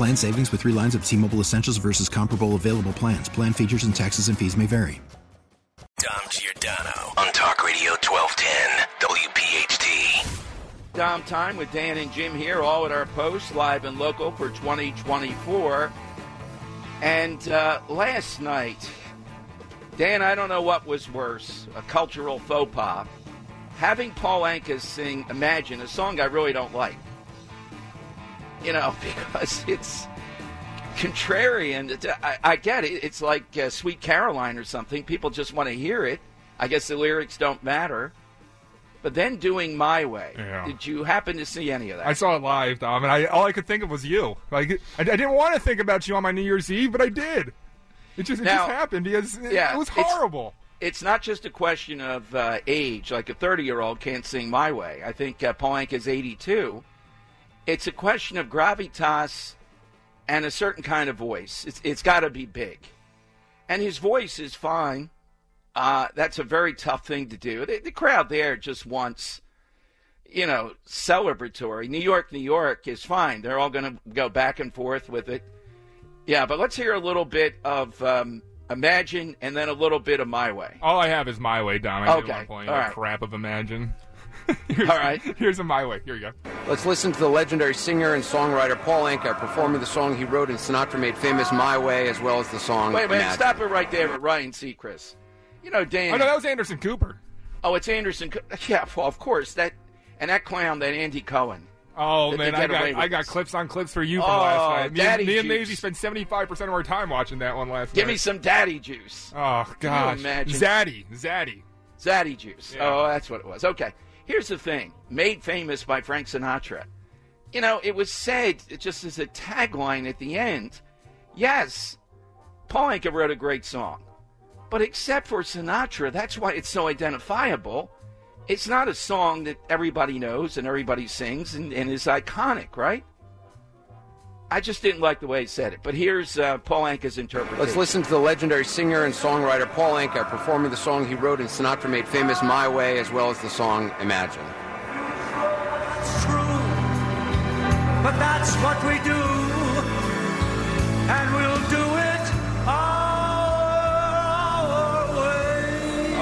Plan savings with three lines of T Mobile Essentials versus comparable available plans. Plan features and taxes and fees may vary. Dom Giordano on Talk Radio 1210, WPHT. Dom time with Dan and Jim here, all at our post, live and local for 2024. And uh, last night, Dan, I don't know what was worse a cultural faux pas. Having Paul Anka sing Imagine, a song I really don't like you know, because it's contrarian. I, I get it. It's like uh, Sweet Caroline or something. People just want to hear it. I guess the lyrics don't matter. But then doing my way. Yeah. Did you happen to see any of that? I saw it live, Dom, and I all I could think of was you. Like I, I didn't want to think about you on my New Year's Eve, but I did. It just it Now- just happened because it, Yeah, it was horrible. it's not just a question of uh, age. Like a 30 year old can't sing my way. I think uh, Paul Anka's 82. It's a question of gravitas and a certain kind of voice. It's, it's got to be big. And his voice is fine. Uh, that's a very tough thing to do. The, the crowd there just wants, you know, celebratory. New York, New York is fine. They're all going to go back and forth with it. Yeah, but let's hear a little bit of um, Imagine and then a little bit of My Way. All I have is my way, Dom. I didn't Okay, want to play all any right. crap of Imagine. here's, All right. Here's a my way. Here you go. Let's listen to the legendary singer and songwriter Paul Anka performing the song he wrote and Sinatra made famous My Way, as well as the song Wait a minute, Imagine. stop it right there with Ryan Seacrest. You know, Dan. Oh no, that was Anderson Cooper. oh, it's Anderson. Co- Yeah, well, of course that, and that clown, that Andy Cohen. Oh Did man, I got I got clips on clips for you from Oh, last night. Me, and- daddy me and. Maisie spent seventy five percent of our time watching that one last Give night. Give me some daddy juice, Oh gosh, imagine? Zaddy, Zaddy. zaddy juice. Yeah. Oh, that's what it was. Okay, here's the thing: made famous by Frank Sinatra. You know, it was said just as a tagline at the end. Yes, Paul Anka wrote a great song, but except for Sinatra, that's why it's so identifiable. It's not a song that everybody knows and everybody sings and, and is iconic, right? I just didn't like the way he said it. But here's uh, Paul Anka's interpretation. Let's listen to the legendary singer and songwriter Paul Anka performing the song he wrote and Sinatra made famous My Way, as well as the song Imagine. It's true, but that's what we do,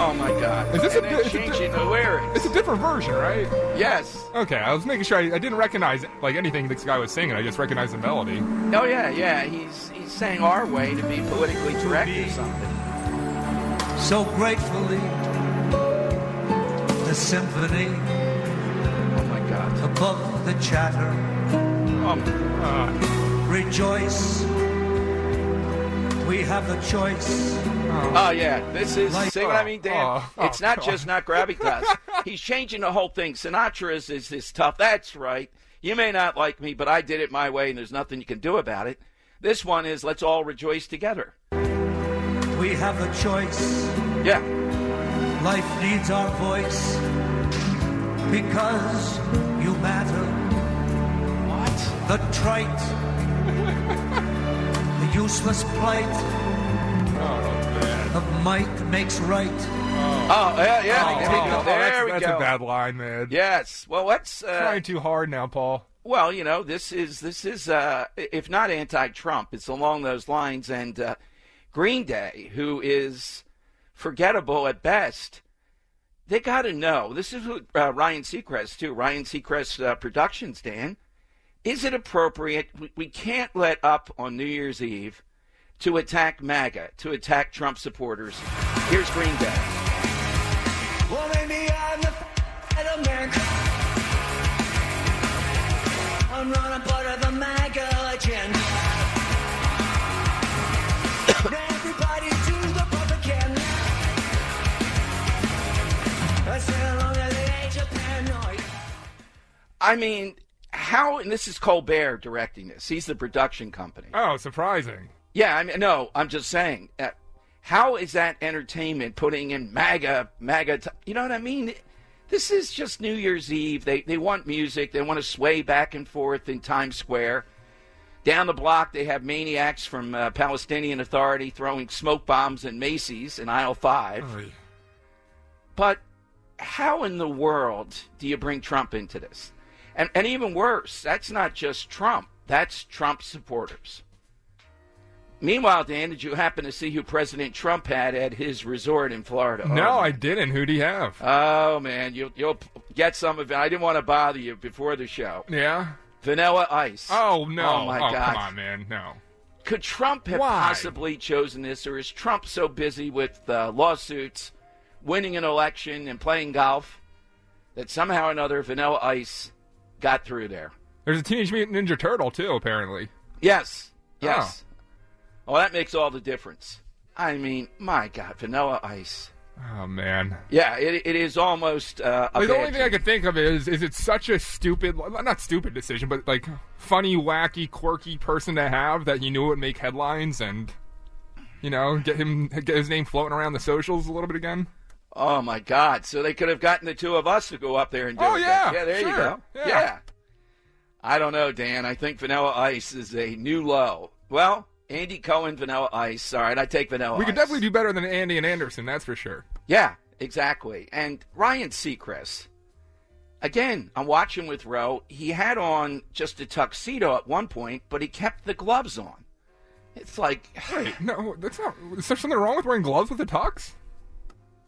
Oh my God! Is this and a then di- it's a di- changing the lyrics? It's a different version, right? Yes. Okay, I was making sure I, I didn't recognize like anything this guy was singing. I just recognized the melody. Oh yeah, yeah. He's he's saying our way to be politically correct or something. So gratefully, the symphony Oh my God. above the chatter. Oh, uh, Rejoice, we have the choice. Oh yeah. This is Like- see what I oh. mean, Dan? Oh, oh, it's not God. just not gravitas. He's changing the whole thing. Sinatra's is this tough. That's right. You may not like me, but I did it my way, and there's nothing you can do about it. This one is let's all rejoice together. We have a choice. Yeah. Life needs our voice because you matter. What? The trite, the useless plight oh. Of might makes right. Oh yeah, yeah. Oh, there we go. oh, There that's, we that's go. a bad line, man. Yes. Well, let's. Uh, Trying too hard now, Paul. Well, you know, this is this is uh, if not anti-Trump, it's along those lines. And uh, Green Day, who is forgettable at best, they got to know. This is what, uh, Ryan Seacrest too. Ryan Seacrest uh, Productions, Dan. Is it appropriate? We, we can't let up on New Year's Eve to attack MAGA, to attack Trump supporters. Here's Green Day. Well, maybe I'm the f- America. I'm running part of the MAGA agenda. Everybody to the propaganda. I say along the age of paranoia. I mean, how, and this is Colbert directing this, he's the production company. Oh, surprising. Yeah, I mean, no, I'm just saying. Uh, how is that entertainment putting in MAGA, MAGA? T- you know what I mean? This is just New Year's Eve. They they want music. They want to sway back and forth in Times Square. Down the block, they have maniacs from uh, Palestinian Authority throwing smoke bombs in Macy's in aisle five. But how in the world do you bring Trump into this? And, and even worse, that's not just Trump, that's Trump supporters. Meanwhile, Dan, did you happen to see who President Trump had at his resort in Florida? No, Oh, I didn't. Who do you have? Oh man, you'll you'll get some of it. I didn't want to bother you before the show. yeah. Vanilla Ice. Oh no! Oh my God. Come on, man. No. Could Trump have Why? possibly chosen this, or is Trump so busy with uh, lawsuits, winning an election, and playing golf that somehow or another Vanilla Ice got through there? There's a Teenage Mutant Ninja Turtle too, apparently. Yes. Yes. Oh, that makes all the difference. I mean, my God, Vanilla Ice. Oh man. Yeah, it, it is almost uh, Like, the only thing I could think of is is it such a stupid, not stupid decision, but like funny, wacky, quirky person to have that you knew would make headlines and you know get him get his name floating around the socials a little bit again. Oh my God! So they could have gotten the two of us to go up there and do Oh, it. yeah, yeah. There you sure, go. yeah. I don't know, Dan. I think Vanilla Ice is a new low. Well, Andy Cohen, Vanilla Ice. All right, I take Vanilla. Ice. We could Ice. definitely do better than Andy and Anderson, that's for sure. Yeah, exactly. And Ryan Seacrest. Again, I'm watching with Roe. He had on just a tuxedo at one point, but he kept the gloves on. It's like, Wait, no, that's not. Is there something wrong with wearing gloves with a tux?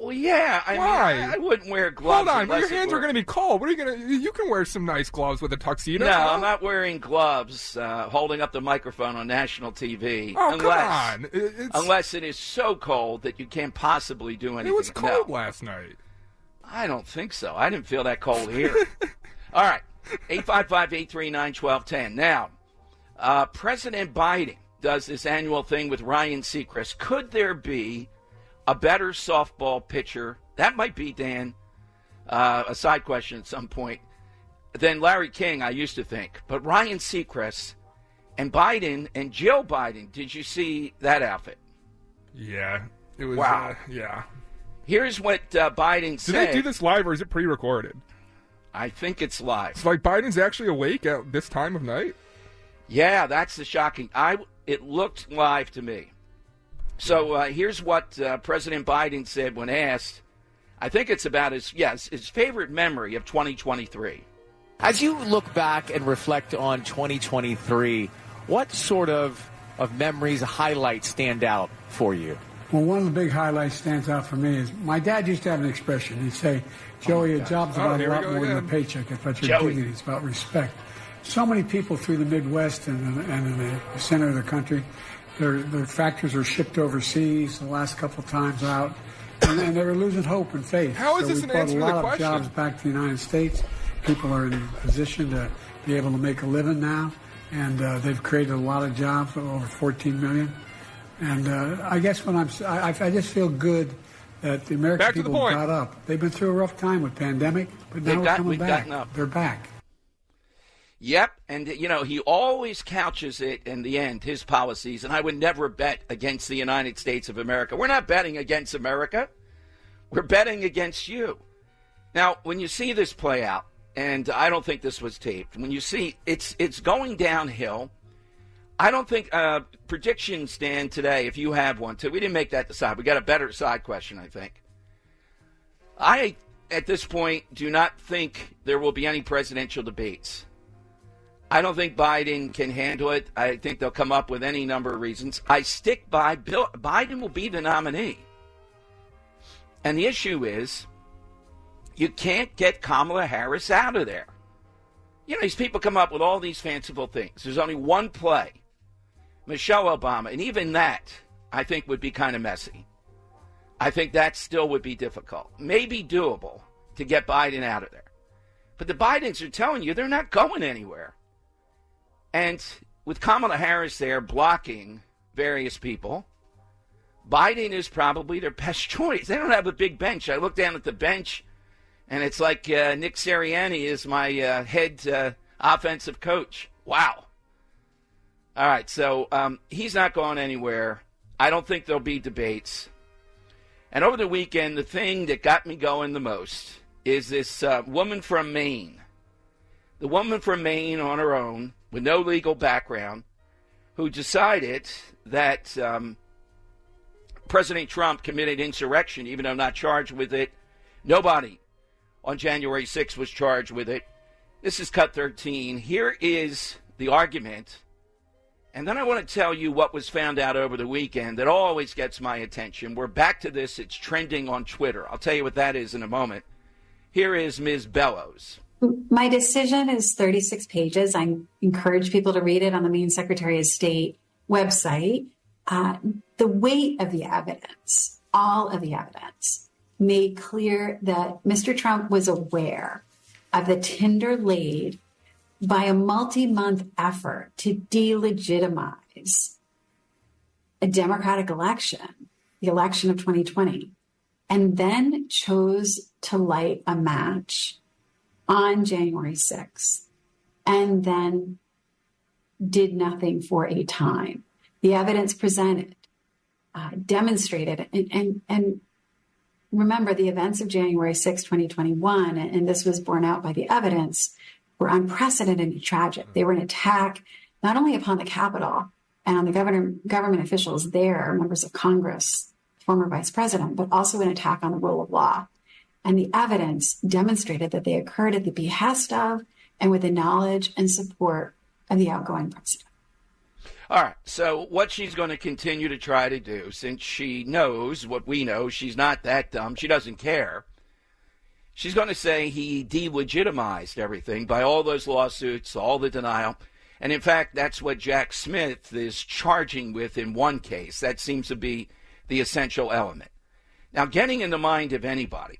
Well, yeah. I Why? mean, I, I wouldn't wear gloves. Hold on, your hands were- are going to be cold. What are you going to? You can wear some nice gloves with a tuxedo. No? I'm not wearing gloves, uh, holding up the microphone on national TV. Oh unless, come on! It's- Unless it is so cold that you can't possibly do anything. it was cold No, last night. I don't think so. I didn't feel that cold here. All right, 855-839-1210. Now, uh, President Biden does this annual thing with Ryan Seacrest. Could there be a better softball pitcher? That might be, Dan, uh, a side question at some point, than Larry King, I used to think. But Ryan Seacrest and Biden and Jill Biden, did you see that outfit? Yeah, it was. Wow. Uh, yeah. Here's what uh, Biden Did said. they do this live or is it pre-recorded? I think it's live. It's like Biden's actually awake at this time of night. Yeah, that's the shocking. I it looked live to me. So uh, here's what uh, President Biden said when asked. I think it's about his yes his favorite memory of 2023. As you look back and reflect on 2023, what sort of of memories, highlights stand out for you? Well, one of the big highlights stands out for me is my dad used to have an expression. He'd say, Joey, a job's Oh, about a lot go more than a paycheck. It's about your Joey. dignity. It's about respect. So many people through the Midwest and, and in the center of the country, their, their factories are shipped overseas the last couple times out, and, and they were losing hope and faith. How is so this we an brought answer a to lot the of jobs back to the United States. People are in a position to be able to make a living now, and uh, they've created a lot of jobs, over 14 million. And uh, I guess when I'm, I, I just feel good that the American Back to the people point. got up. They've been through a rough time with pandemic, but They've now we're got- coming back. up. They're back. Yep, and you know he always couches it in the end his policies, and I would never bet against the United States of America. We're not betting against America. We're betting against you. Now, when you see this play out, and I don't think this was taped, when you see it's it's going downhill. I don't think uh, predictions stand today. If you have one, too, we didn't make that decide. We got a better side question, I think. I, at this point, do not think there will be any presidential debates. I don't think Biden can handle it. I think they'll come up with any number of reasons. I stick by Bill. Biden will be the nominee. And the issue is, you can't get Kamala Harris out of there. You know, these people come up with all these fanciful things. There's only one play. Michelle Obama, and even that, I think, would be kind of messy. I think that still would be difficult. Maybe doable to get Biden out of there. But the Bidens are telling you they're not going anywhere. And with Kamala Harris there blocking various people, Biden is probably their best choice. They don't have a big bench. I look down at the bench, and it's like uh, Nick Sirianni is my uh, head uh, offensive coach. Wow. All right, so um, he's not going anywhere. I don't think there'll be debates. And over the weekend, the thing that got me going the most is this uh, woman from Maine. The woman from Maine on her own, with no legal background, who decided that um, President Trump committed insurrection, even though not charged with it. Nobody on January 6th was charged with it. This is Cut 13. Here is the argument and then I want to tell you what was found out over the weekend that always gets my attention. We're back to this. It's trending on Twitter. I'll tell you what that is in a moment. Here is Ms. Bellows. My decision is 36 pages. I encourage people to read it on the Maine Secretary of State website. Uh, the weight of the evidence, all of the evidence, made clear that Mr. Trump was aware of the tinder laid by a multi month effort to delegitimize a democratic election, the election of 2020, and then chose to light a match on January 6th and then did nothing for a time. The evidence presented uh, demonstrated and, and, and remember the events of January 6, 2021, and this was borne out by the evidence, were unprecedented and tragic. They were an attack not only upon the Capitol and on the governor, government officials there, members of Congress, former vice president, but also an attack on the rule of law. And the evidence demonstrated that they occurred at the behest of and with the knowledge and support of the outgoing president. All right. So, what she's going to continue to try to do, since she knows what we know, she's not that dumb, she doesn't care, She's going to say he delegitimized everything by all those lawsuits, all the denial. And in fact, that's what Jack Smith is charging with in one case. That seems to be the essential element. Now, getting in the mind of anybody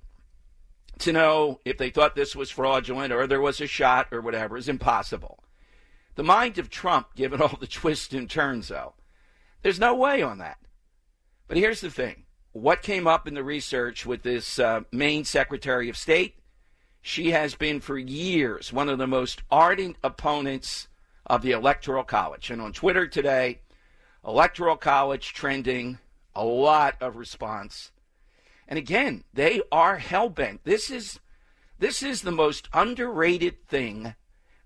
to know if they thought this was fraudulent or there was a shot or whatever is impossible. The mind of Trump, given all the twists and turns, though, there's no way on that. But here's the thing what came up in the research with this uh, Secretary of State. She has been for years one of the most ardent opponents of the Electoral College. And on Twitter today, Electoral College trending, a lot of response. And again, they are hell bent. This is this is the most underrated thing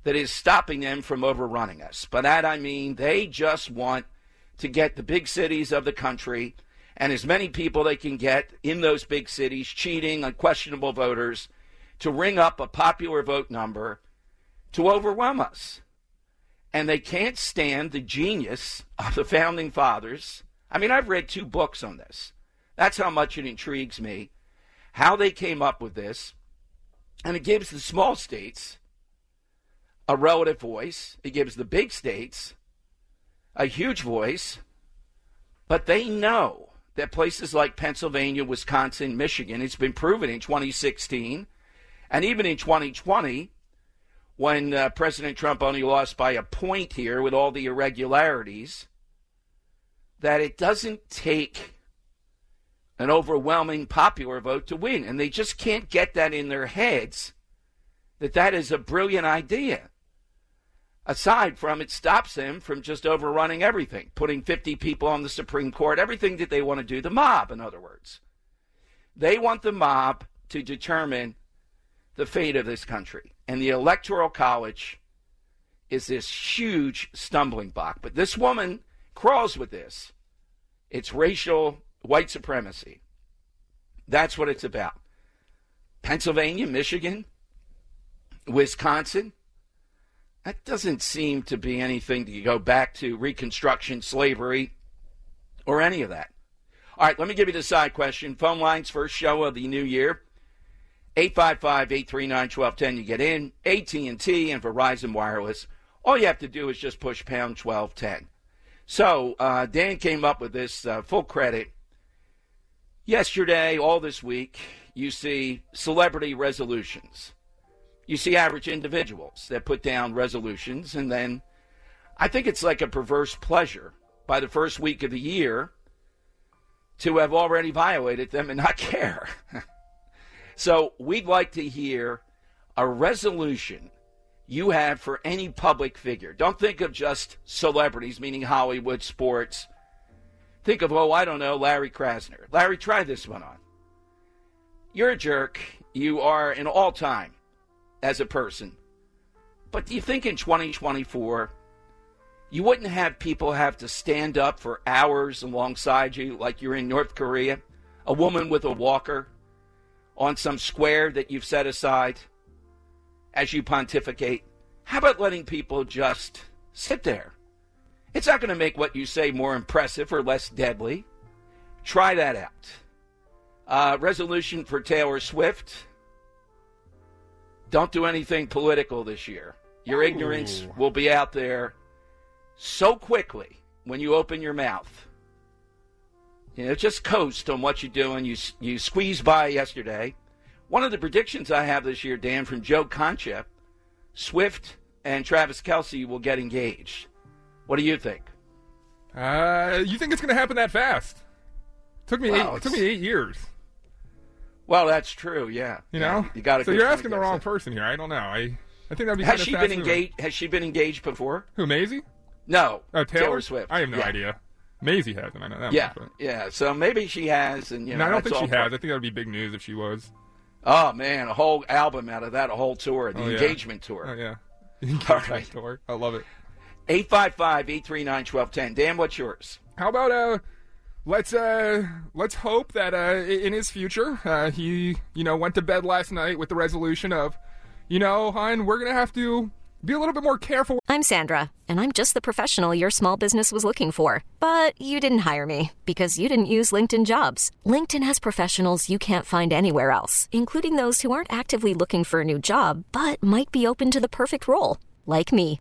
that is stopping them from overrunning us. By that I mean they just want to get the big cities of the country and as many people they can get in those big cities cheating on questionable voters to ring up a popular vote number to overwhelm us. And they can't stand the genius of the founding fathers. I mean, I've read two books on this. That's how much it intrigues me, how they came up with this. And it gives the small states a relative voice, it gives the big states a huge voice, but they know that places like Pennsylvania, Wisconsin, Michigan, it's been proven in 2016 and even in 2020 when uh, President Trump only lost by a point here with all the irregularities, that it doesn't take an overwhelming popular vote to win. And they just can't get that in their heads that that is a brilliant idea aside from it stops them from just overrunning everything, putting 50 people on the Supreme Court, everything that they want to do, the mob, in other words. They want the mob to determine the fate of this country. And the Electoral College is this huge stumbling block. But this woman crawls with this. It's racial white supremacy. That's what it's about. Pennsylvania, Michigan, Wisconsin, that doesn't seem to be anything to go back to Reconstruction, slavery, or any of that. All right, let me give you the side question. Phone lines, first show of the new year. 855-839-1210. You get in. AT&T and Verizon Wireless. All you have to do is just push pound 1210. So uh, Dan came up with this uh, full credit. Yesterday, all this week, you see celebrity resolutions. You see average individuals that put down resolutions, and then I think it's like a perverse pleasure by the first week of the year to have already violated them and not care. so we'd like to hear a resolution you have for any public figure. Don't think of just celebrities, meaning Hollywood, sports. Think of, oh, I don't know, Larry Krasner. Larry, try this one on. You're a jerk. You are an all time as a person. But do you think in 2024 you wouldn't have people have to stand up for hours alongside you like you're in North Korea? A woman with a walker on some square that you've set aside as you pontificate? How about letting people just sit there? It's not going to make what you say more impressive or less deadly. Try that out. Uh, resolution for Taylor Swift don't do anything political this year. Your Ooh. ignorance will be out there so quickly when you open your mouth. You know, just coast on what you're doing. You you squeezed by yesterday. One of the predictions I have this year, Dan, from Joe Concha, Swift and Travis Kelce will get engaged. What do you think? Uh, you think it's going to happen that fast? Took me eight, took me eight years. Well, that's true. Yeah, you know, yeah, you got So you're asking the wrong person here. I don't know. I I think that'd be has she been engaged? Has she been engaged before? Who, Maisie? No. Oh, Taylor, Taylor Swift. I have no yeah. idea. Maisie hasn't. I know that. Yeah, much, yeah. So maybe she has, and you know, no, I don't think she part. has. I think that would be big news if she was. Oh man, a whole album out of that, a whole tour, the oh, yeah. engagement tour. Oh yeah, engagement right. tour. I love it. 855-839-1210. Dan, what's yours? How about uh let's uh let's hope that uh in his future uh he you know went to bed last night with the resolution of you know, hon, we're going to have to be a little bit more careful. I'm Sandra, and I'm just the professional your small business was looking for. But you didn't hire me because you didn't use LinkedIn jobs. LinkedIn has professionals you can't find anywhere else, including those who aren't actively looking for a new job but might be open to the perfect role, like me.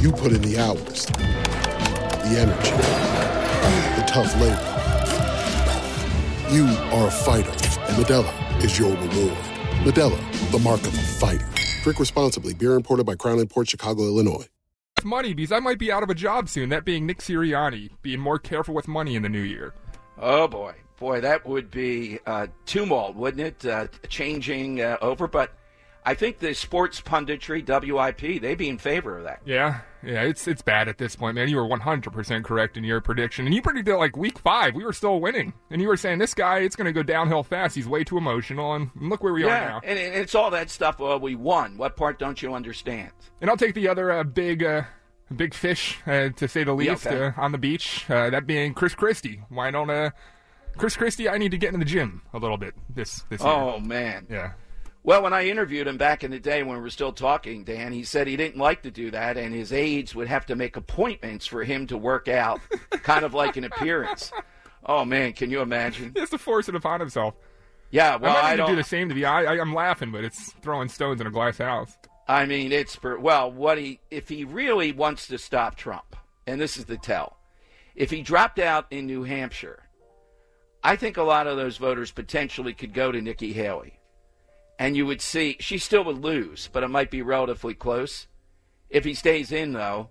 You put in the hours, the energy, the tough labor. You are a fighter, and Modelo is your reward. Modelo, the mark of a fighter. Drink responsibly. Beer imported by Crown Port Chicago, Illinois. Money, because I might be out of a job soon. That being Nick Sirianni, being more careful with money in the new year. Oh boy, boy, that would be uh, tumult, wouldn't it? Uh, changing uh, over, but I think the sports punditry, WIP, they'd be in favor of that. Yeah, yeah, it's it's bad at this point, man. You were 100% correct in your prediction, and you predicted like week five, we were still winning, and you were saying this guy, it's going to go downhill fast. He's way too emotional, and look where we yeah, are now. and it's all that stuff. Well, we won. What part don't you understand? And I'll take the other uh, big. Uh, big fish, uh, to say the least, yeah, okay. uh, on the beach. Uh, that being Chris Christie. Why don't uh, Chris Christie? I need to get in the gym a little bit this this year. Oh man, yeah. Well, when I interviewed him back in the day when we were still talking, Dan, he said he didn't like to do that, and his aides would have to make appointments for him to work out, kind of like an appearance. Oh man, can you imagine? He has to force it upon himself. Yeah, well, I might I to don't. do the same to the. I, I, I'm laughing, but it's throwing stones in a glass house. I mean, it's for well, what he if he really wants to stop Trump, and this is the tell, if he dropped out in New Hampshire, I think a lot of those voters potentially could go to Nikki Haley, and you would see she still would lose, but it might be relatively close. If he stays in, though,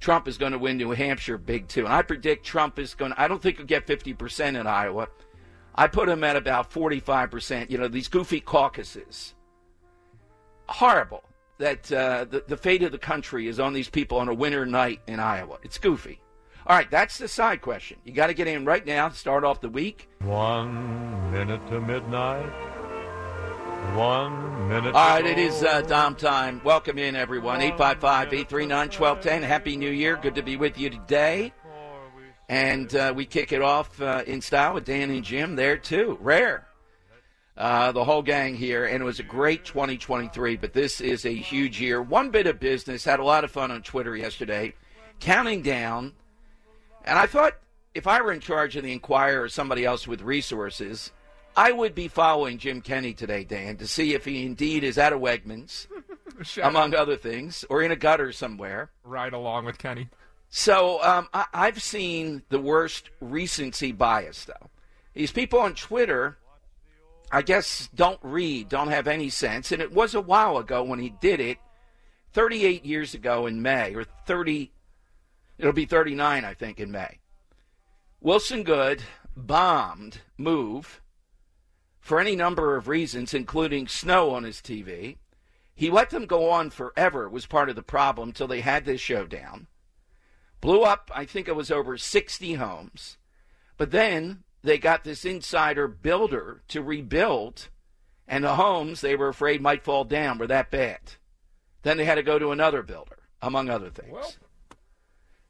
Trump is going to win New Hampshire big too. And I predict Trump is going to, I don't think he'll get 50% in Iowa. I put him at about 45%. You know, these goofy caucuses. Horrible that uh, the, the fate of the country is on these people on a winter night in Iowa. It's goofy. All right, that's the side question. You got to get in right now start off the week. One minute to midnight. One minute. All right, it is uh, Dom time. Welcome in, everyone. 855 839 1210. Happy New Year. Good to be with you today. And uh, we kick it off uh, in style with Dan and Jim there, too. Rare. Uh, the whole gang here, and it was a great 2023, but this is a huge year. One bit of business. Had a lot of fun on Twitter yesterday, counting down. And I thought if I were in charge of the Inquirer or somebody else with resources, I would be following Jim Kenney today, Dan, to see if he indeed is at a Wegmans, among other things, or in a gutter somewhere. Right along with Kenney. So um, I- I've seen the worst recency bias, though. These people on Twitter, I guess, don't read, don't have any sense. And it was a while ago when he did it, 38 years ago in May, or 30, it'll be 39, I think, in May. Wilson Goode bombed move for any number of reasons, including snow on his TV. He let them go on forever, was part of the problem, till they had this showdown. Blew up, I think it was over 60 homes. But then they got this insider builder to rebuild, and the homes they were afraid might fall down were that bad. Then they had to go to another builder, among other things.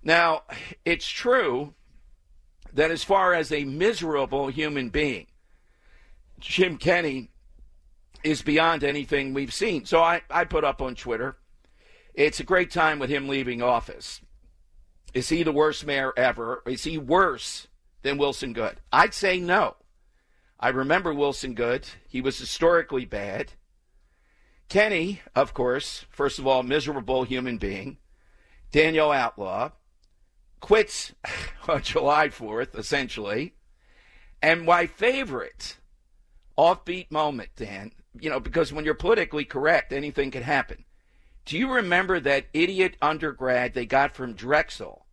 Now, it's true that as far as a miserable human being, Jim Kenney is beyond anything we've seen. So I, I put up on Twitter, it's a great time with him leaving office. Is he the worst mayor ever? Is he worse than Wilson Goode? I'd say no. I remember Wilson Goode. He was historically bad. Kenney, of course, first of all, miserable human being. Danielle Outlaw quits on July 4th, essentially. And my favorite offbeat moment, Dan, you know, because when you're politically correct, anything can happen. Do you remember that idiot undergrad they got from Drexel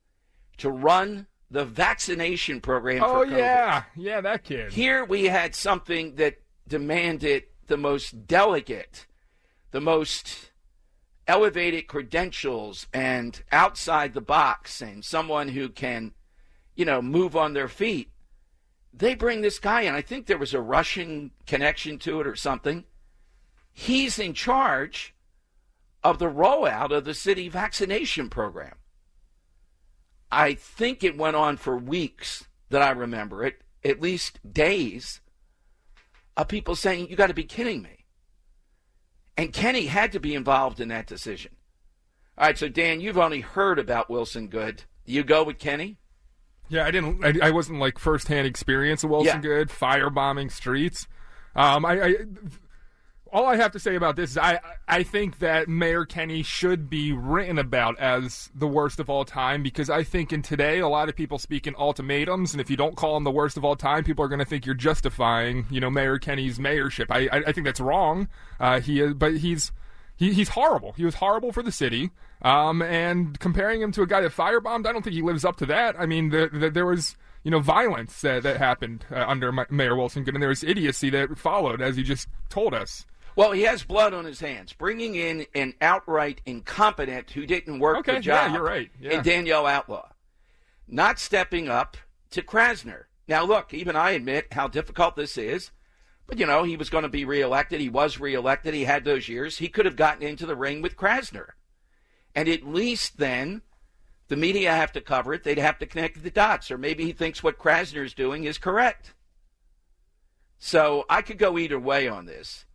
to run the vaccination program Oh for COVID? yeah, yeah, that kid. Here we had something that demanded the most delicate, the most elevated credentials and outside the box and someone who can, you know, move on their feet. They bring this guy in. I think there was a Russian connection to it or something. He's in charge of the rollout of the city vaccination program. I think it went on for weeks that I remember it, at least days, of people saying, You got to be kidding me. And Kenney had to be involved in that decision. All right, so Dan, you've only heard about Wilson Goode. You go with Kenney? Yeah, I didn't. I, I wasn't like firsthand experience of Wilson Yeah. Goode firebombing streets. Um, I, I all I have to say about this is I I think that Mayor Kenney should be written about as the worst of all time because I think in today a lot of people speak in ultimatums and if you don't call him the worst of all time, people are going to think you're justifying you know Mayor Kenney's mayorship. I I, I think that's wrong. Uh, he is, but he's. He, he's horrible. He was horrible for the city. Um, and comparing him to a guy that firebombed, I don't think he lives up to that. I mean, the, the, there was you know violence that, that happened uh, under Ma- Mayor Wilson Goode, and there was idiocy that followed, as he just told us. Well, he has blood on his hands. Bringing in an outright incompetent who didn't work Okay, the job. yeah, you're right, yeah. And Danielle Outlaw. Not stepping up to Krasner. Now, look, even I admit how difficult this is. But, you know, he was going to be reelected. He was reelected. He had those years. He could have gotten into the ring with Krasner. And at least then, the media have to cover it. They'd have to connect the dots. Or maybe he thinks what Krasner's doing is correct. So I could go either way on this.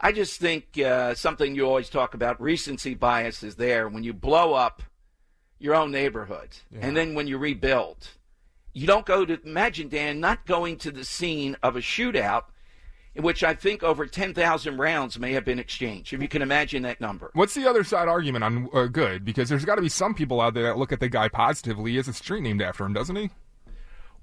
I just think uh, something you always talk about recency bias is there when you blow up your own neighborhood and then when you rebuild. You don't go to, imagine, Dan, not going to the scene of a shootout in which I think over 10,000 rounds may have been exchanged, if you can imagine that number. What's the other side argument on uh, Goode? Because there's got to be some people out there that look at the guy positively. He has a street named after him, doesn't he?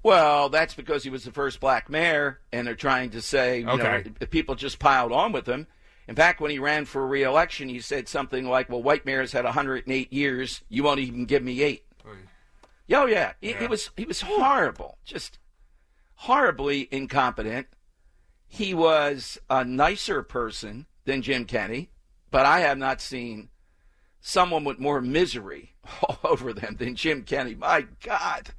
Well, that's because he was the first black mayor, and they're trying to say, you know, Okay. if people just piled on with him. In fact, when he ran for re-election, he said something like, "Well, white mayors had 108 years. You won't even give me eight. Oh yeah, He, he was he was horrible, just horribly incompetent. He was a nicer person than Jim Kenney, but I have not seen someone with more misery all over them than Jim Kenney. My God,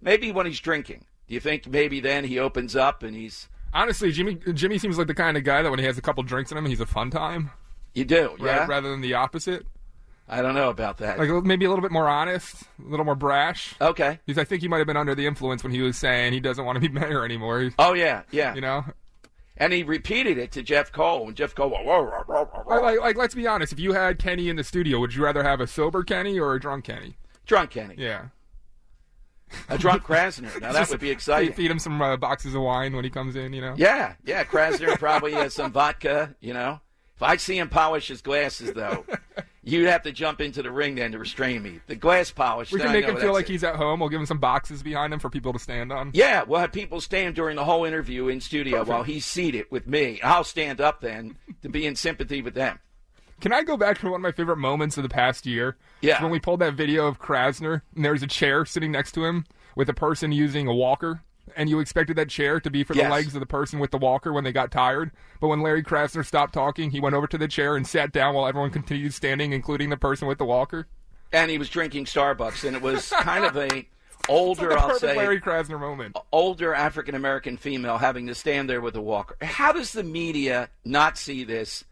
maybe when he's drinking. Do you think maybe then he opens up and he's Honestly, Jimmy Jimmy seems like the kind of guy that when he has a couple drinks in him, he's a fun time. You do, yeah? Rather than the opposite. I don't know about that. Like maybe a little bit more honest, a little more brash. Okay. Because I think he might have been under the influence when he was saying he doesn't want to be mayor anymore. Oh yeah, yeah. You know, And he repeated it to Jeff Cole, and Jeff Cole went, whoa, whoa, whoa, like, like, let's be honest. If you had Kenney in the studio, would you rather have a sober Kenney or a drunk Kenney? drunk Kenney, Yeah. a drunk Krasner. Now that would be exciting. Feed him some uh, boxes of wine when he comes in. You know. Yeah, yeah. Krasner probably has some vodka. You know, if I see him polish his glasses, though, you'd have to jump into the ring then to restrain me. The glass polish. We can make him feel like it. he's at home. We'll give him some boxes behind him for people to stand on. Yeah, we'll have people stand during the whole interview in studio Perfect. while he's seated with me. I'll stand up then to be in sympathy with them. Can I go back to one of my favorite moments of the past year? Yeah. When we pulled that video of Krasner, and there's a chair sitting next to him with a person using a walker, and you expected that chair to be for Yes. the legs of the person with the walker when they got tired. But when Larry Krasner stopped talking, he went over to the chair and sat down while everyone continued standing, including the person with the walker. And he was drinking Starbucks, and it was kind of a older, like I'll say, Larry Krasner moment. older African American female having to stand there with a walker. How does the media not see this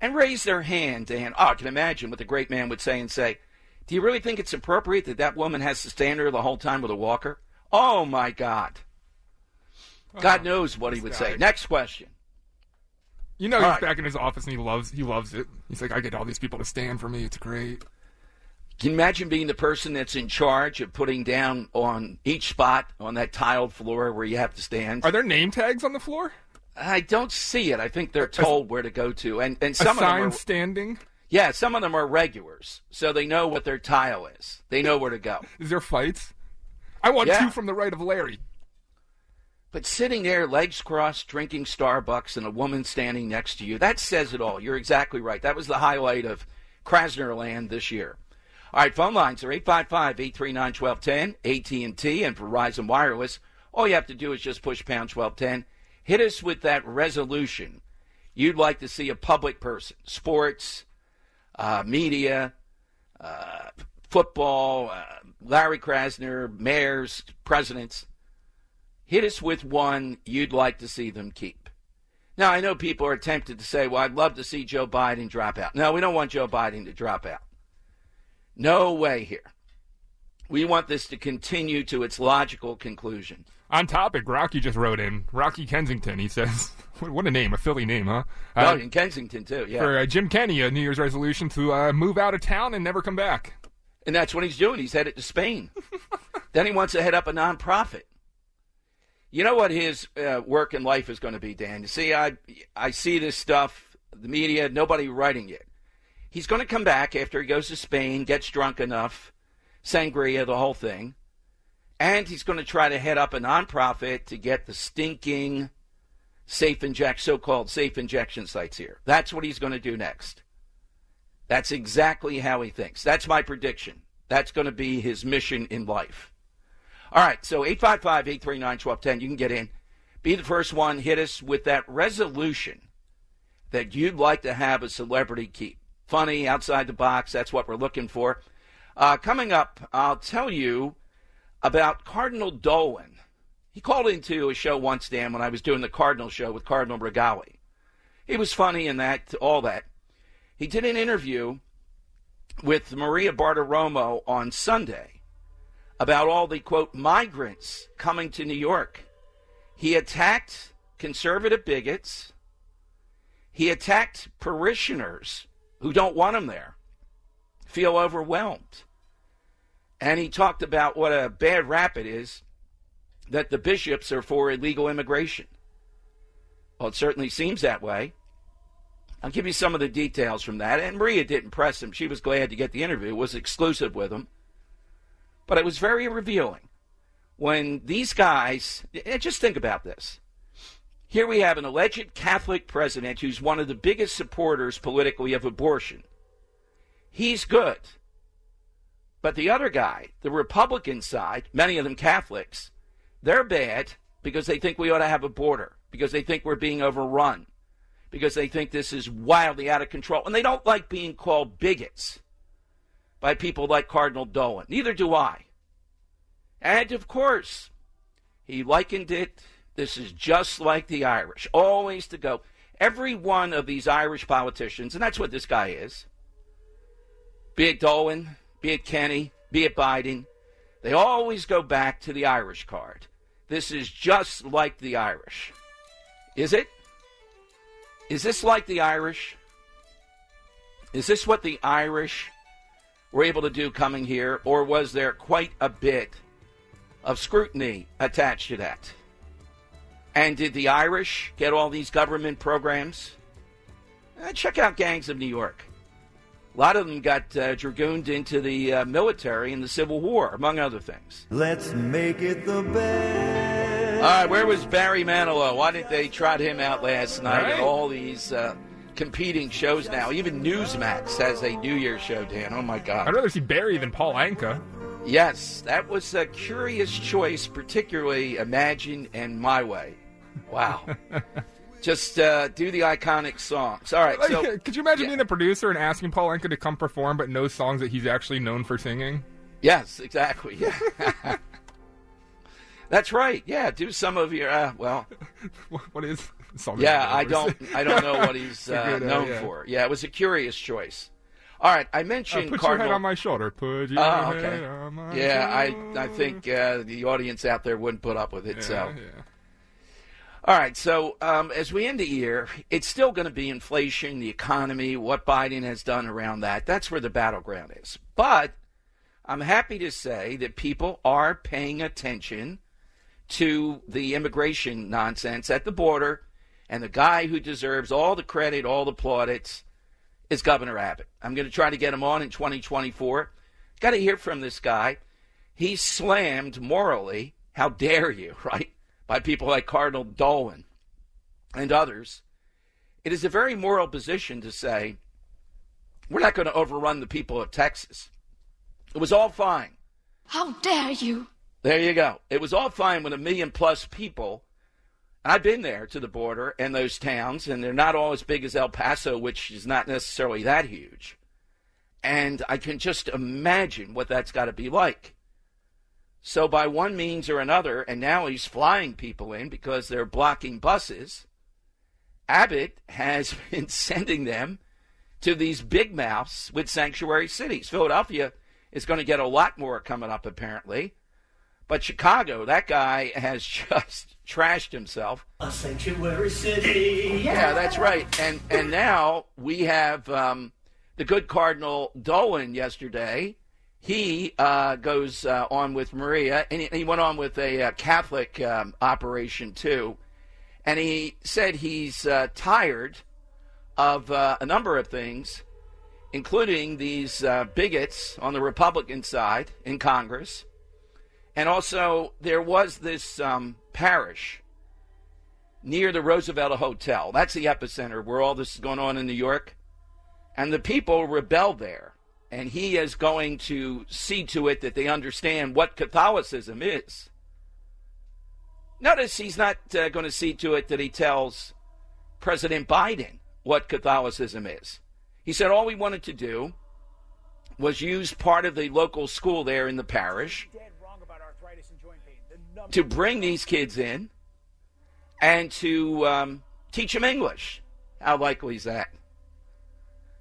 and raise their hand? And oh, I can imagine what the great man would say and say, "Do you really think it's appropriate that that woman has to stand there the whole time with a walker?" Oh my God! God uh-huh. knows what he would say. Next question. You know All he's right. back in his office and he loves he loves it. He's like, I get all these people to stand for me. It's great. Can you imagine being the person that's in charge of putting down on each spot on that tiled floor where you have to stand? Are there name tags on the floor? I don't see it. I think they're told where to go to, and and some of them are standing? yeah, some of them are regulars, so they know what their tile is. They know where to go. Is there fights? I want Yeah. two from the right of Larry. But sitting there, legs crossed, drinking Starbucks, and a woman standing next to you—that says it all. You're exactly right. That was the highlight of Krasner Land this year. All right, phone lines are 855-839-1210, AT&T, and Verizon Wireless. All you have to do is just push pound 1210. Hit us with that resolution you'd like to see a public person, sports, uh, media, uh, football, uh, Larry Krasner, mayors, presidents. Hit us with one you'd like to see them keep. Now, I know people are tempted to say, well, I'd love to see Joe Biden drop out. No, we don't want Joe Biden to drop out. No way here. We want this to continue to its logical conclusion. On topic, Rocky just wrote in. Rocky Kensington, he says. What a name, a Philly name, huh? Oh, Uh, in Kensington, too, yeah. For uh, Jim Kenney, a New Year's resolution to uh, move out of town and never come back. And that's what he's doing. He's headed to Spain. then he wants to head up a nonprofit. You know what his uh, work in life is going to be, Dan? You see, I I see this stuff, the media, nobody writing it. He's going to come back after he goes to Spain, gets drunk enough, sangria, the whole thing, and he's going to try to head up a nonprofit to get the stinking safe inject, so-called safe injection sites here. That's what he's going to do next. That's exactly how he thinks. That's my prediction. That's going to be his mission in life. All right, so 855 839 1210, you can get in. Be the first one, hit us with that resolution that you'd like to have a celebrity keep. Funny, outside the box, that's what we're looking for. Uh, coming up, I'll tell you about Cardinal Dolan. He called into a show once, Dan, when I was doing the Cardinal show with Cardinal Rigali. He was funny in that, all that. He did an interview with Maria Bartiromo on Sunday about all the, quote, migrants coming to New York. He attacked conservative bigots. He attacked parishioners who don't want him there, feel overwhelmed. And he talked about what a bad rap it is that the bishops are for illegal immigration. Well, it certainly seems that way. I'll give you some of the details from that. And Maria didn't press him. She was glad to get the interview. It was exclusive with him. But it was very revealing. When these guys, eh, just think about this. Here we have an alleged Catholic president who's one of the biggest supporters politically of abortion. He's good. But the other guy, the Republican side, many of them Catholics, they're bad because they think we ought to have a border, because they think we're being overrun, because they think this is wildly out of control. And they don't like being called bigots by people like Cardinal Dolan. Neither do I. And of course, he likened it. This is just like the Irish, always to go. Every one of these Irish politicians, and that's what this guy is, be it Dolan, be it Kenney, be it Biden, they always go back to the Irish card. This is just like the Irish. Is it? Is this like the Irish? Is this what the Irish were able to do coming here, or was there quite a bit of scrutiny attached to that? And did the Irish get all these government programs? Eh, check out Gangs of New York. A lot of them got uh, dragooned into the uh, military in the Civil War, among other things. Let's make it the best. All right, where was Barry Manilow? Why didn't they trot him out last night? Right. And all these uh, competing shows now. Even Newsmax has a New Year's show, Dan. Oh, my God. I'd rather see Barry than Paul Anka. Yes, that was a curious choice, particularly Imagine and My Way. Wow. Just uh, do the iconic songs. All right, Like, so could you imagine being the producer and asking Paul Anka to come perform, but no songs that he's actually known for singing? yes, exactly. Yeah. That's right. Yeah, do some of your uh, well. what is? Yeah, I don't. I don't know what he's uh, uh, known for. Yeah, it was a curious choice. All right, I Uh, mentioned put Cardinal. your head on my shoulder. Put your Oh, head on my Yeah, I. I think uh, the audience out there wouldn't put up with it. Yeah, so. yeah. All right, so um, as we end the year, it's still going to be inflation, the economy, what Biden has done around that. That's where the battleground is. But I'm happy to say that people are paying attention to the immigration nonsense at the border, and the guy who deserves all the credit, all the plaudits, is Governor Abbott. I'm going to try to get him on in 2024. Got to hear from this guy. He's slammed morally. How dare you, right? By people like Cardinal Dolan and others. It is a very moral position to say, we're not going to overrun the people of Texas. It was all fine. How dare you? There you go. It was all fine when a million plus people. I've been there to the border and those towns, and they're not all as big as El Paso, which is not necessarily that huge. And I can just imagine what that's got to be like. So, by one means or another, and now he's flying people in because they're blocking buses, Abbott has been sending them to these big mouths with sanctuary cities. Philadelphia is going to get a lot more coming up, apparently. But Chicago, that guy has just trashed himself. A sanctuary city. Yeah, that's right. And and now we have um, the good Cardinal Dolan yesterday. He uh, goes uh, on with Maria, and he, he went on with a uh, Catholic um, operation too. And he said he's uh, tired of uh, a number of things, including these uh, bigots on the Republican side in Congress. And also, there was this um, parish near the Roosevelt Hotel. That's the epicenter where all this is going on in New York. And the people rebel there. And he is going to see to it that they understand what Catholicism is. Notice he's not uh, going to see to it that he tells President Biden what Catholicism is. He said all we wanted to do was use part of the local school there in the parish to bring these kids in and to um, teach them English. How likely is that?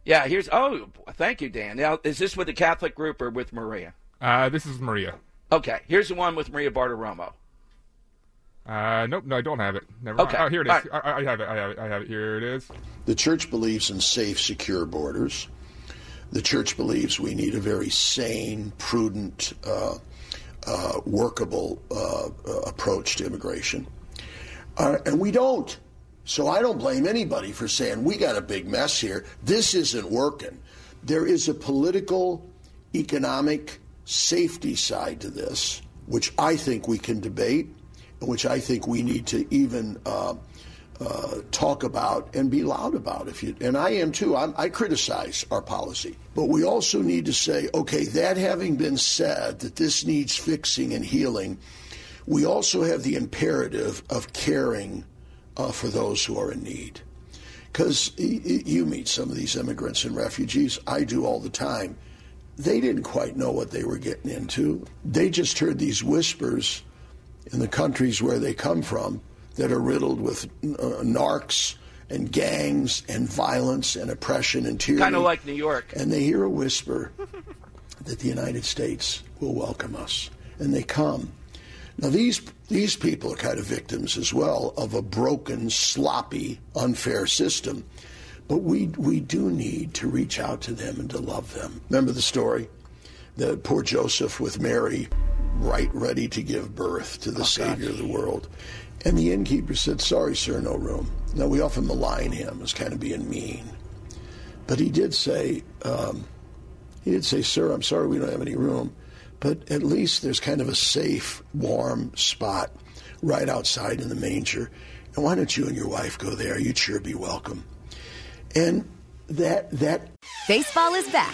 Yeah, here's. Oh, thank you, Dan. Now, is this with the Catholic group or with Maria? Uh, this is Maria. Okay, here's the one with Maria Bartiromo. Uh, nope, no, I don't have it. Never Okay. mind. Oh, here it is. All I, I have it. I have it. I have it. Here it is. The church believes in safe, secure borders. The church believes we need a very sane, prudent, uh, uh, workable uh, uh, approach to immigration. Uh, and we don't. So I don't blame anybody for saying we got a big mess here. This isn't working. There is a political, economic, safety side to this, which I think we can debate, and which I think we need to even uh, talk about and be loud about. If you and I am too. I'm, I criticize our policy, but we also need to say, okay, that having been said, that this needs fixing and healing. We also have the imperative of caring uh, for those who are in need. Because you meet some of these immigrants and refugees, I do all the time. They didn't quite know what they were getting into. They just heard these whispers in the countries where they come from that are riddled with uh, narcs and gangs and violence and oppression and tyranny. Kind of like New York. And they hear a whisper that the United States will welcome us. And they come. Now, these, these people are kind of victims as well of a broken, sloppy, unfair system. But we, we do need to reach out to them and to love them. Remember the story? The poor Joseph with Mary, right ready to give birth to the oh, Savior of the world. And the innkeeper said, Sorry, sir, no room. Now, we often malign him as kind of being mean. But he did say, um, he did say, Sir, I'm sorry we don't have any room but at least there's kind of a safe, warm spot right outside in the manger. And why don't you and your wife go there? You'd sure be welcome. And that that baseball is back,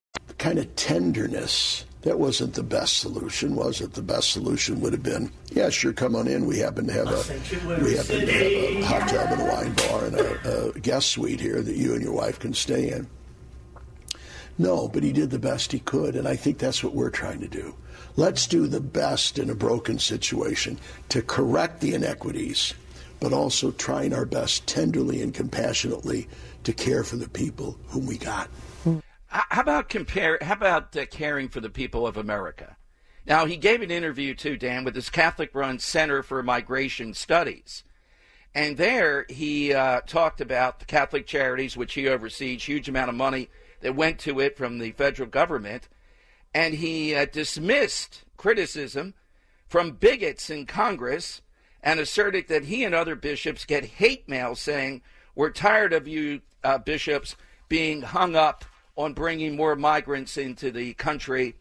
Kind of tenderness. That wasn't the best solution, was it? The best solution would have been, yeah, sure, come on in. We happen to have a we happen to have a hot tub and a wine bar and a, a guest suite here that you and your wife can stay in. No, but he did the best he could, and I think that's what we're trying to do. Let's do the best in a broken situation to correct the inequities, but also trying our best tenderly and compassionately to care for the people whom we got. How about compare? How about uh, caring for the people of America? Now he gave an interview too, Dan, with his Catholic-run Center for Migration Studies, and there he uh, talked about the Catholic charities which he oversees, huge amount of money that went to it from the federal government, and he uh, dismissed criticism from bigots in Congress and asserted that he and other bishops get hate mail saying, We're tired of you uh, bishops being hung up on bringing more migrants into the country.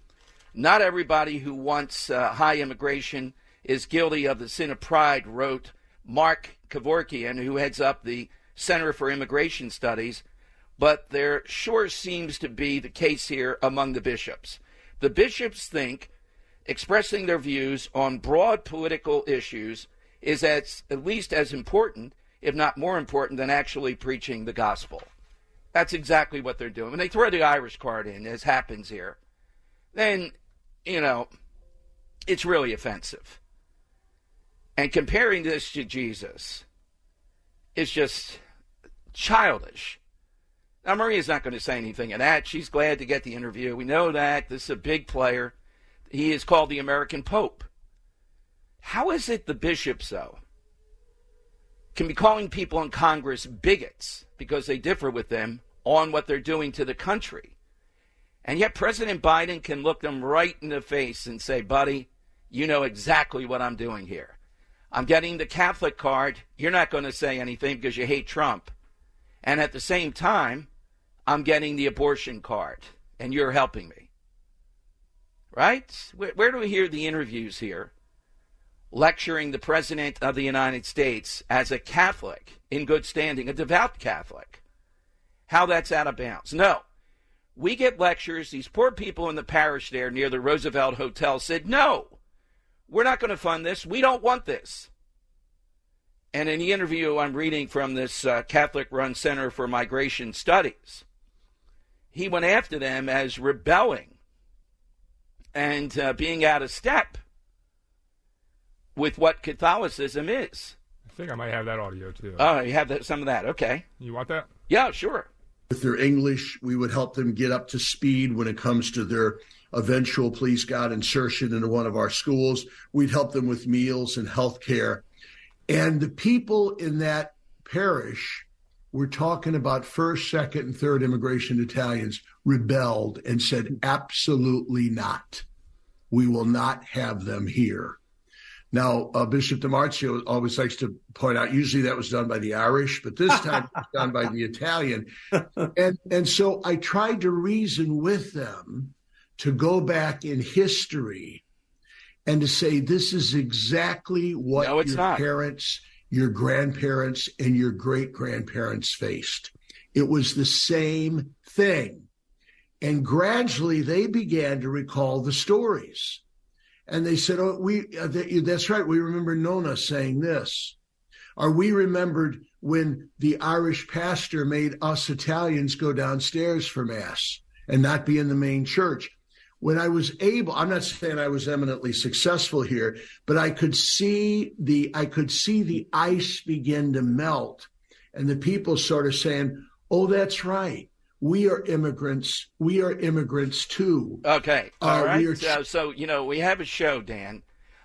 Not everybody who wants uh, high immigration is guilty of the sin of pride, wrote Mark Krikorian, who heads up the Center for Immigration Studies but there sure seems to be the case here among the bishops. The bishops think expressing their views on broad political issues is as, at least as important, if not more important, than actually preaching the gospel. That's exactly what they're doing. When they throw the Irish card in, as happens here, then, you know, it's really offensive. And comparing this to Jesus is just childish. Now, Maria's not going to say anything of that. She's glad to get the interview. We know that. This is a big player. He is called the American Pope. How is it the bishops, though, can be calling people in Congress bigots because they differ with them on what they're doing to the country? And yet President Biden can look them right in the face and say, buddy, you know exactly what I'm doing here. I'm getting the Catholic card. You're not going to say anything because you hate Trump. And at the same time, I'm getting the abortion card and you're helping me. Right? Where, where do we hear the interviews here? Lecturing the President of the United States as a Catholic in good standing, a devout Catholic. How that's out of bounds. No. We get lectures. These poor people in the parish there near the Roosevelt Hotel said, no, we're not going to fund this. We don't want this. And in the interview I'm reading from this uh, Catholic run Center for Migration Studies, he went after them as rebelling and uh, being out of step with what Catholicism is. I think I might have that audio too. Oh, you have that, some of that. Okay. You want that? Yeah, sure. With their English, we would help them get up to speed when it comes to their eventual, please God, insertion into one of our schools. We'd help them with meals and health care and the people in that parish we're talking about first, second, and third immigration Italians rebelled and said, absolutely not. We will not have them here. Now, uh, Bishop DiMarzio always likes to point out, usually that was done by the Irish, but this time it was done by the Italian. And, and so I tried to reason with them to go back in history and to say, this is exactly what No, your not. parents, your grandparents, and your great grandparents faced. It was the same thing. And gradually they began to recall the stories. And they said, Oh, we, uh, right. We remember Nona saying this. Or we remembered when the Irish pastor made us Italians go downstairs for Mass and not be in the main church. When I was able, I'm not saying I was eminently successful here, but I could see the, I could see the ice begin to melt and the people sort of saying, Oh, that's right. We are immigrants. We are immigrants too. Okay. Uh, All right. we are- so, so, you know, we have a show, Dan,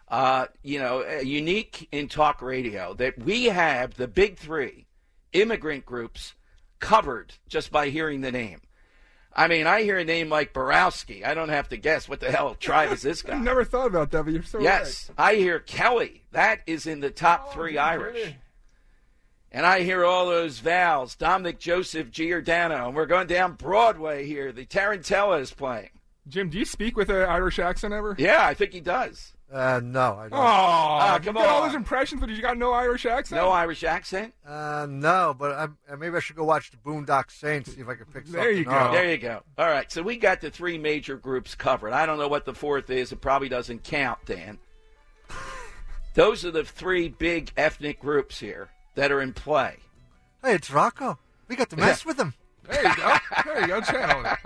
uh, you know, uh, unique in talk radio that we have the big three immigrant groups covered just by hearing the name. I mean, I hear a name like Borowski. I don't have to guess what the hell tribe is this guy. Never thought about that, but you're so yes, I hear Kelly. That is in the top three Irish. And I hear all those vowels. Dominic Joseph Giordano. And we're going down Broadway here. The Tarantella is playing. Jim, do you speak with an Irish accent ever? Yeah, I think he does. Uh, no, I don't. Oh, Ah, come you got all those impressions, but you got no Irish accent. No Irish accent? Uh, no, but I'm, uh, maybe I should go watch the Boondock Saints see if I can pick something. There you go. up. There you go. All right, so we got the three major groups covered. I don't know what the fourth is. It probably doesn't count, Dan. Those are the three big ethnic groups here that are in play. Hey, it's Rocco. We got to mess with him. There you go. There you go. Channel.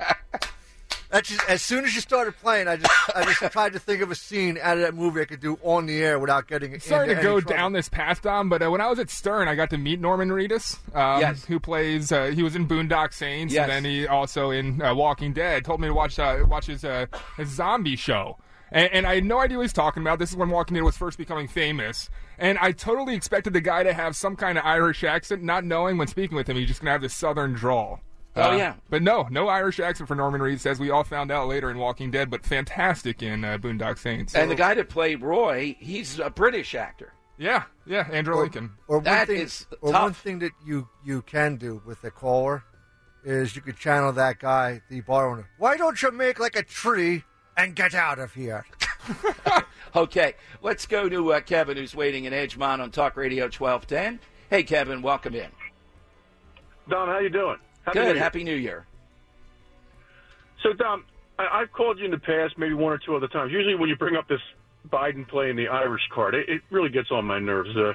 That's just, as soon as you started playing, I just I just tried to think of a scene out of that movie I could do on the air without getting Sorry into to go trouble. down this path, Dom, but uh, when I was at Stern, I got to meet Norman Reedus, um, Yes. who plays. Uh, he was in Boondock Saints, Yes. and then he also in uh, Walking Dead. Told me to watch uh, watch his uh, his zombie show, and, and I had no idea what he was talking about. This is when Walking Dead was first becoming famous, and I totally expected the guy to have some kind of Irish accent, not knowing when speaking with him he's just gonna have this Southern drawl. Oh, Uh, yeah. but no, no Irish accent for Norman Reedus, as we all found out later in Walking Dead, but fantastic in uh, Boondock Saints. And the guy that played Roy, he's a British actor. Yeah, yeah, Andrew Lincoln. Or one That thing, is or tough. one thing that you you can do with the caller is you could channel that guy, the bar owner. Why don't you make like a tree and get out of here? Okay, let's go to uh, Kevin, who's waiting in Edgemont on Talk Radio 1210. Hey, Kevin, welcome in. Don, how you doing? Happy Good. New Year. Happy New Year. So, Don, I, I've called you in the past, maybe one or two other times. Usually, when you bring up this Biden playing the Irish card, it, it really gets on my nerves. Uh,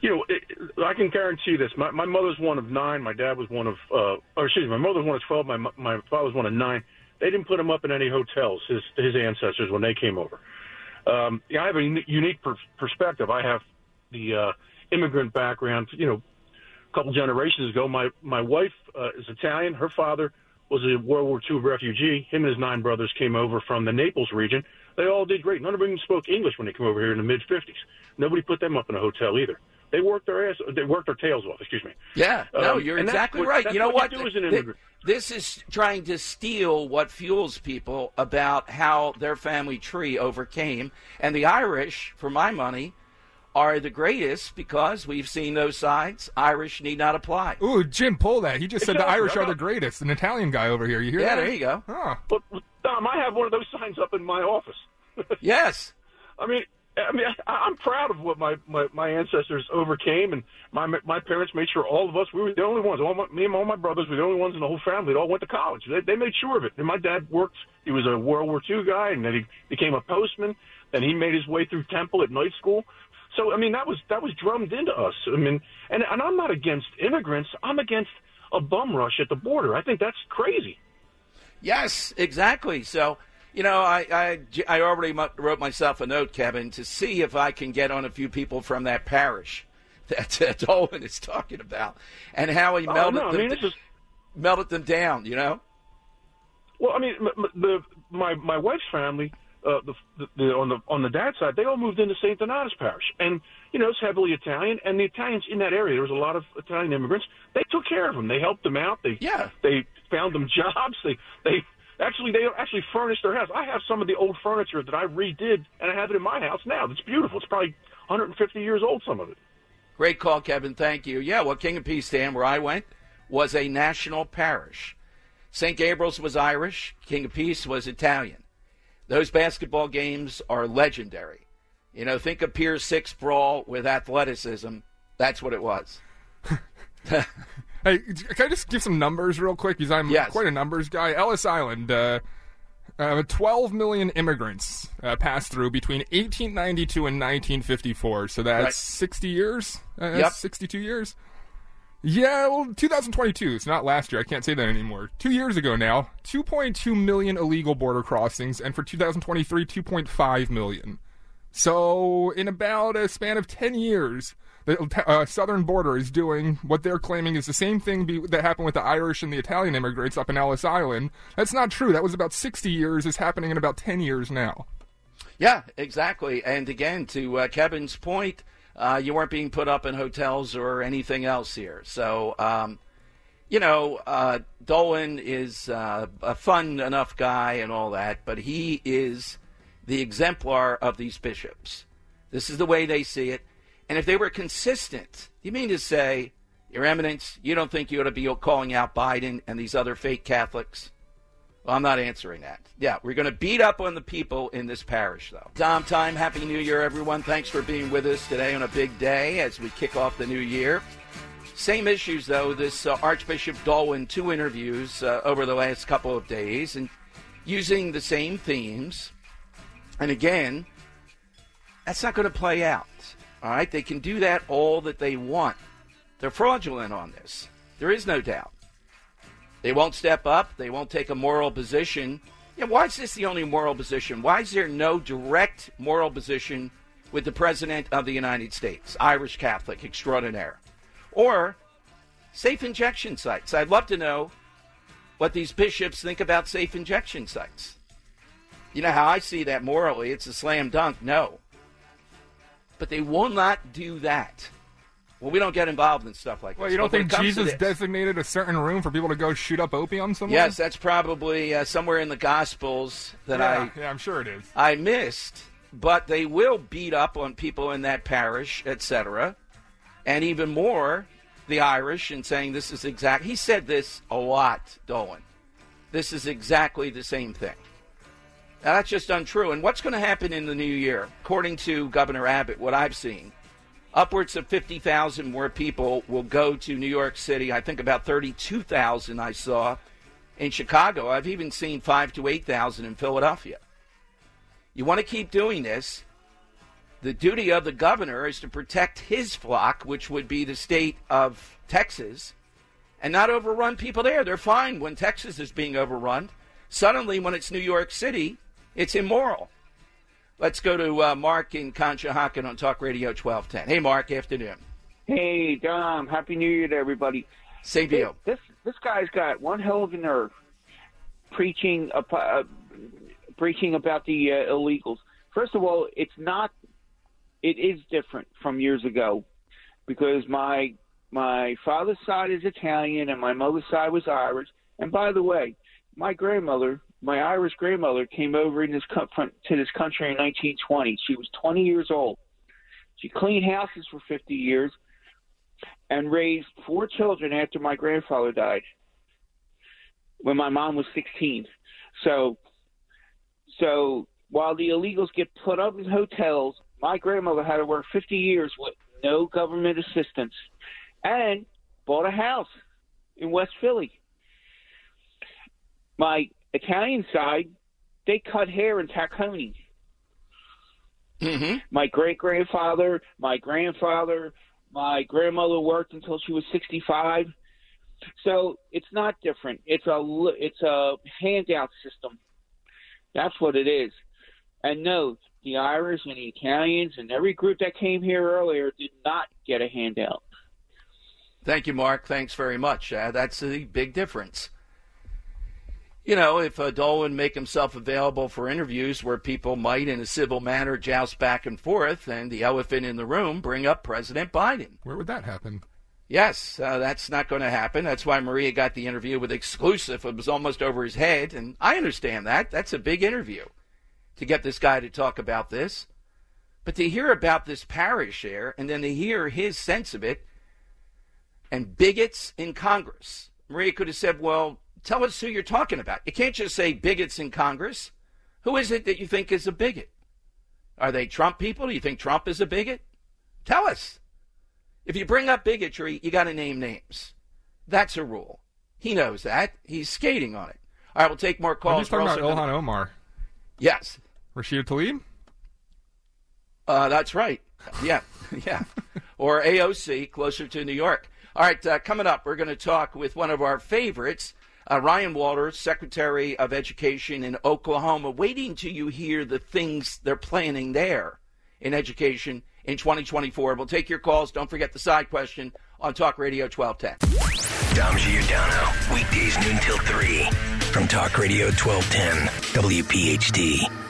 you know, it, I can guarantee this. My, my mother's one of nine. My dad was one of, uh, or excuse me, my mother was one of twelve. My my father was one of nine. They didn't put him up in any hotels. His his ancestors when they came over. Um, yeah, I have a unique per- perspective. I have the uh, immigrant background. You know, a couple generations ago, my my wife uh, is Italian. Her father was a World War II refugee. Him and his nine brothers came over from the Naples region. They all did great. None of them spoke English when they came over here in the mid '50s. Nobody put them up in a hotel either. They worked their ass. They worked their tails off. Excuse me. Yeah, no, Um, you're exactly what- right. You know what what? you do as an Th- immigrant. This is trying to steal what fuels people about how their family tree overcame. And the Irish, for my money, are the greatest because we've seen those sides. Irish need not apply. Ooh, Jim, pull that. He just said the Irish are the greatest. An Italian guy over here. You hear Yeah, that? there you go. Huh. But Dom, I have one of those signs up in my office. Yes. I mean, I mean, I, I'm proud of what my, my my ancestors overcame, and my my parents made sure all of us we were the only ones. All my, me and all my brothers were the only ones in the whole family that all went to college. They, they made sure of it. And my dad worked. He was a World War II guy, and then he became a postman. Then he made his way through Temple at night school. So I mean, that was that was drummed into us. I mean, and and I'm not against immigrants. I'm against a bum rush at the border. I think that's crazy. Yes, exactly. So, you know, I I, I already wrote myself a note, Kevin, to see if I can get on a few people from that parish that uh, Dolan is talking about, and how he Oh, melted no, I them, mean, this is- melted them down. You know. Well, I mean, m- m- the my my wife's family uh, the, the, the on the on the dad side, they all moved into Saint Donatus Parish, and you know it's heavily Italian, and the Italians in that area, there was a lot of Italian immigrants. They took care of them. They helped them out. They yeah. They found them jobs. They they actually they actually furnished their house. I have some of the old furniture that I redid, and I have it in my house now. It's beautiful. It's probably 150 years old. Some of it. Great call, Kevin. Thank you. Yeah, well, King of Peace Stand, where I went, was a national parish. St. Gabriel's was Irish. King of Peace was Italian. Those basketball games are legendary. You know, think of Pier 6 brawl with athleticism. That's what it was. hey, can I just give some numbers real quick? Because I'm Yes. quite a numbers guy. Ellis Island, uh, uh, 12 million immigrants uh, passed through between 1892 and 1954. So that's Right. 60 years? Uh, Yep. 62 years? Yeah, well, 2022. It's not last year. I can't say that anymore. Two years ago now, 2.2 million illegal border crossings, and for 2023, 2.5 million. So, in about a span of 10 years, the uh, southern border is doing what they're claiming is the same thing be- that happened with the Irish and the Italian immigrants up in Ellis Island. That's not true. That was about 60 years. It's happening in about 10 years now. Yeah, exactly. And again, to uh, Kevin's point, uh, you weren't being put up in hotels or anything else here. So, um, you know, uh, Dolan is uh, a fun enough guy and all that, but he is the exemplar of these bishops. This is the way they see it. And if they were consistent, you mean to say, Your Eminence, you don't think you ought to be calling out Biden and these other fake Catholics? Well, I'm not answering that. Yeah, we're going to beat up on the people in this parish, though. Tom time. Happy New Year, everyone. Thanks for being with us today on a big day as we kick off the new year. Same issues, though. This uh, Archbishop Dolan, two interviews uh, over the last couple of days, and using the same themes. And again, that's not going to play out. All right? They can do that all that they want. They're fraudulent on this. There is no doubt. They won't step up. They won't take a moral position. Yeah, why is this the only moral position? Why is there no direct moral position with the President of the United States, Irish Catholic extraordinaire? Or safe injection sites. I'd love to know what these bishops think about safe injection sites. You know how I see that morally? It's a slam dunk. No. But they will not do that. Well, we don't get involved in stuff like Well, you don't think it comes to Jesus this- designated a certain room for people to go shoot up opium somewhere? Yes, that's probably uh, somewhere in the Gospels that yeah, I yeah, I'm sure it is. I missed. But they will beat up on people in that parish, etc. And even more, the Irish, and saying this is exact. He said this a lot, Dolan. This is exactly the same thing. Now, that's just untrue. And what's going to happen in the new year? According to Governor Abbott, what I've seen, upwards of 50,000 more people will go to New York City. I think about 32,000 I saw in Chicago. I've even seen 5 to 8,000 in Philadelphia. You want to keep doing this. The duty of the governor is to protect his flock, which would be the state of Texas, and not overrun people there. They're fine when Texas is being overrun. Suddenly, when it's New York City, it's immoral. Let's go to uh, Mark in Conshohocken on Talk Radio 1210. Hey, Mark, afternoon. Hey, Dom. Happy New Year to everybody. Same to you. This this guy's got one hell of a nerve preaching uh, preaching about the uh, illegals. First of all, it's not. It is different from years ago because my my father's side is Italian and my mother's side was Irish. And by the way, my grandmother, my Irish grandmother, came over in this to this country in 1920. She was 20 years old. She cleaned houses for 50 years and raised four children after my grandfather died when my mom was 16. So, so while the illegals get put up in hotels, my grandmother had to work 50 years with no government assistance and bought a house in West Philly. My Italian side, they cut hair in Tacony. Mm-hmm. My great grandfather, my grandfather, my grandmother worked until she was 65. So it's not different. It's a it's a handout system. That's what it is. And no, the Irish and the Italians and every group that came here earlier did not get a handout. Thank you, Mark. Thanks very much. Uh, that's a big difference. You know, if uh, Dolan make himself available for interviews where people might, in a civil manner, joust back and forth, and the elephant in the room bring up President Biden. Where would that happen? Yes, uh, that's not going to happen. That's why Maria got the interview with exclusive. It was almost over his head, and I understand that. That's a big interview to get this guy to talk about this. But to hear about this parish there, and then to hear his sense of it, and bigots in Congress. Maria could have said, well, tell us who you're talking about. You can't just say bigots in Congress. Who is it that you think is a bigot? Are they Trump people? Do you think Trump is a bigot? Tell us. If you bring up bigotry, you got to name names. That's a rule. He knows that. He's skating on it. All right, we'll take more calls. We're talking about Ilhan Omar. Yes. Rashida Tlaib? Uh, that's right. Yeah, yeah. or AOC, closer to New York. All right, uh, coming up, we're going to talk with one of our favorites, uh, Ryan Walters, Secretary of Education in Oklahoma. Waiting till you hear the things they're planning there in education in 2024. We'll take your calls. Don't forget the side question on Talk Radio 1210. Dom Giordano, weekdays noon till 3 from Talk Radio 1210, WPHT.